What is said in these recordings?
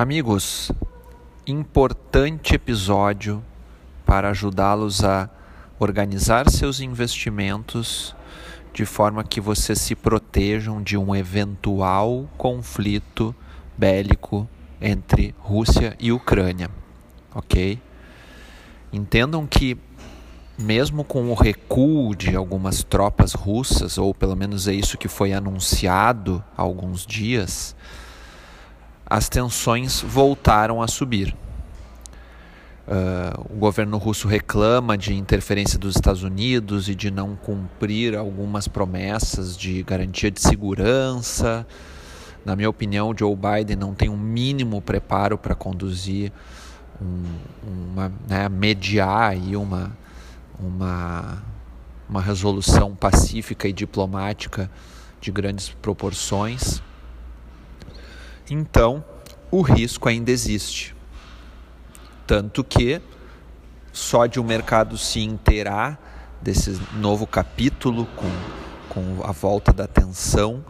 Amigos, importante episódio para ajudá-los a organizar seus investimentos de forma que vocês se protejam de um eventual conflito bélico entre Rússia e Ucrânia, ok? Entendam que mesmo com o recuo de algumas tropas russas, ou pelo menos é isso que foi anunciado há alguns dias, as tensões voltaram a subir. Uh, o governo russo reclama de interferência dos Estados Unidos e de não cumprir algumas promessas de garantia de segurança. Na minha opinião, Joe Biden não tem um mínimo preparo para conduzir, um, uma, né, mediar aí uma, uma, uma resolução pacífica e diplomática de grandes proporções. Então, o risco ainda existe. Tanto que só de o um mercado se inteirar desse novo capítulo com, com a volta da tensão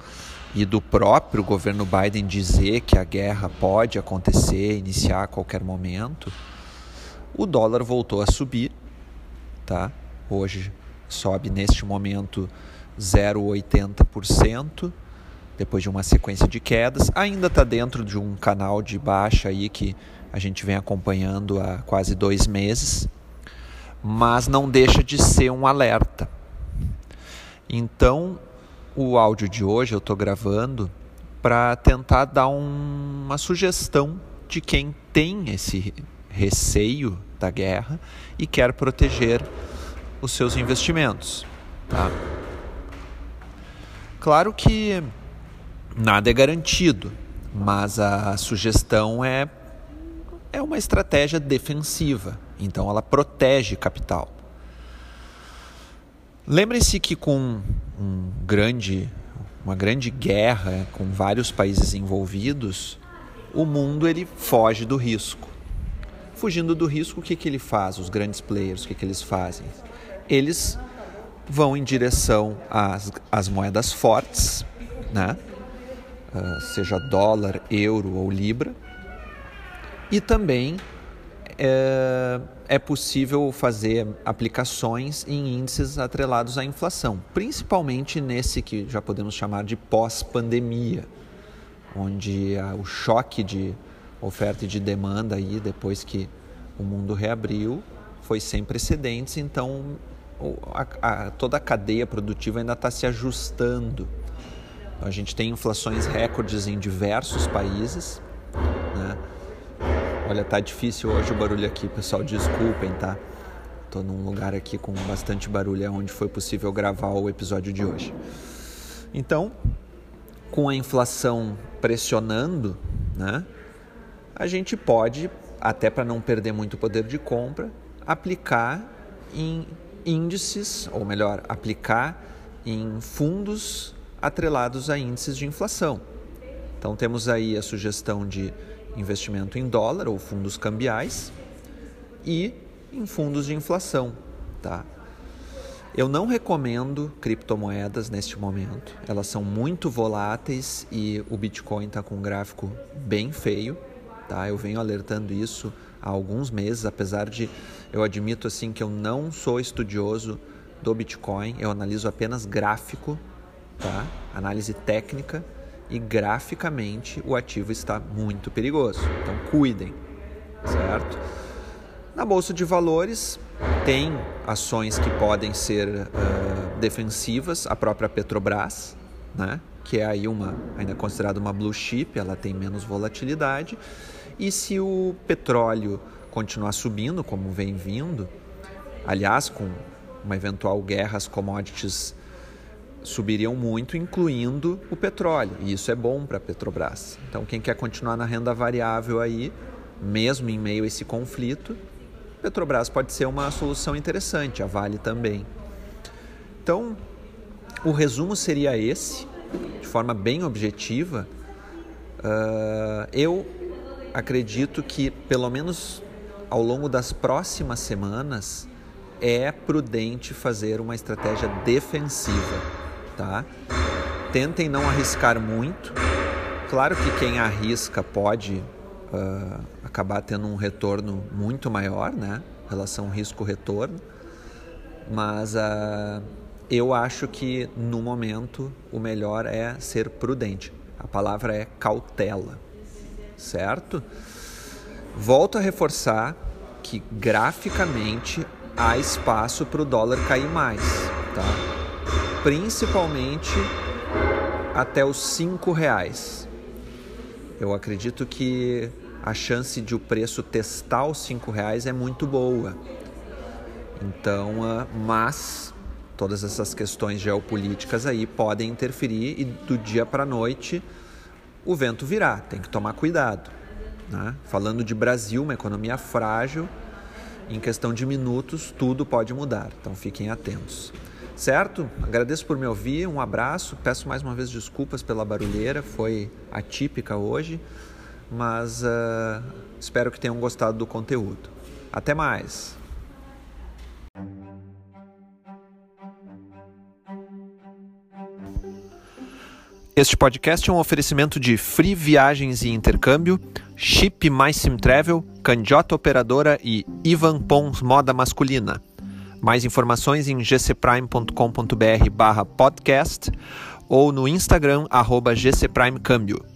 e do próprio governo Biden dizer que a guerra pode acontecer, iniciar a qualquer momento, o dólar voltou a subir, tá? Hoje sobe neste momento 0,80% depois de uma sequência de quedas. Ainda está dentro de um canal de baixa aí que a gente vem acompanhando há quase dois meses, mas não deixa de ser um alerta. Então, o áudio de hoje eu estou gravando para tentar dar um, uma sugestão de quem tem esse receio da guerra e quer proteger os seus investimentos. Tá? Claro que nada é garantido, mas a sugestão é, é uma estratégia defensiva, então ela protege capital. Lembrem-se que com um grande, uma grande guerra com vários países envolvidos, o mundo ele foge do risco. Fugindo do risco, o que, que ele faz? Os grandes players, o que, que eles fazem? Eles vão em direção às, às moedas fortes, né? Uh, seja dólar, euro ou libra. E também é, é possível fazer aplicações em índices atrelados à inflação, principalmente nesse que já podemos chamar de pós-pandemia, onde o choque de oferta e de demanda aí depois que o mundo reabriu foi sem precedentes, então a, a, toda a cadeia produtiva ainda está se ajustando a gente tem inflações recordes em diversos países. Né? Olha, tá difícil hoje o barulho aqui, pessoal. Desculpem, tá? Tô num lugar aqui com bastante barulho, é onde foi possível gravar o episódio de hoje. Então, com a inflação pressionando, né? A gente pode, até para não perder muito poder de compra, aplicar em índices, ou melhor, aplicar em fundos atrelados a índices de inflação. Então temos aí a sugestão de investimento em dólar ou fundos cambiais e em fundos de inflação, tá? Eu não recomendo criptomoedas neste momento. Elas são muito voláteis e o Bitcoin está com um gráfico bem feio, tá? Eu venho alertando isso há alguns meses, apesar de eu admito assim que eu não sou estudioso do Bitcoin, eu analiso apenas gráfico tá? Análise técnica e graficamente o ativo está muito perigoso. Então cuidem, certo? Na bolsa de valores tem ações que podem ser uh, defensivas, a própria Petrobras, né? que é aí uma ainda considerada uma blue chip, ela tem menos volatilidade. E se o petróleo continuar subindo, como vem vindo, aliás, com uma eventual guerra às commodities subiriam muito, incluindo o petróleo. E isso é bom para a Petrobras. Então, quem quer continuar na renda variável aí, mesmo em meio a esse conflito, Petrobras pode ser uma solução interessante, a Vale também. Então, o resumo seria esse, de forma bem objetiva. Uh, eu acredito que, pelo menos ao longo das próximas semanas, é prudente fazer uma estratégia defensiva tá? Tentem não arriscar muito. Claro que quem arrisca pode uh, acabar tendo um retorno muito maior, né? Relação risco-retorno. Mas uh, eu acho que no momento o melhor é ser prudente. A palavra é cautela, certo? Volto a reforçar que graficamente há espaço para o dólar cair mais, tá? Principalmente até os cinco reais. Eu acredito que a chance de o preço testar os cinco reais é muito boa. Então, uh, mas todas essas questões geopolíticas aí podem interferir e do dia para a noite o vento virá. Tem que tomar cuidado. Né? Falando de Brasil, uma economia frágil, em questão de minutos tudo pode mudar. Então fiquem atentos. Certo? Agradeço por me ouvir, um abraço. Peço mais uma vez desculpas pela barulheira, foi atípica hoje, mas uh, espero que tenham gostado do conteúdo. Até mais! Este podcast é um oferecimento de Free Viagens e Intercâmbio, Chip Mais Sim Travel, Candiota Operadora e Ivan Pons Moda Masculina. Mais informações em gcprime.com.br barra podcast ou no Instagram arroba gcprimecâmbio.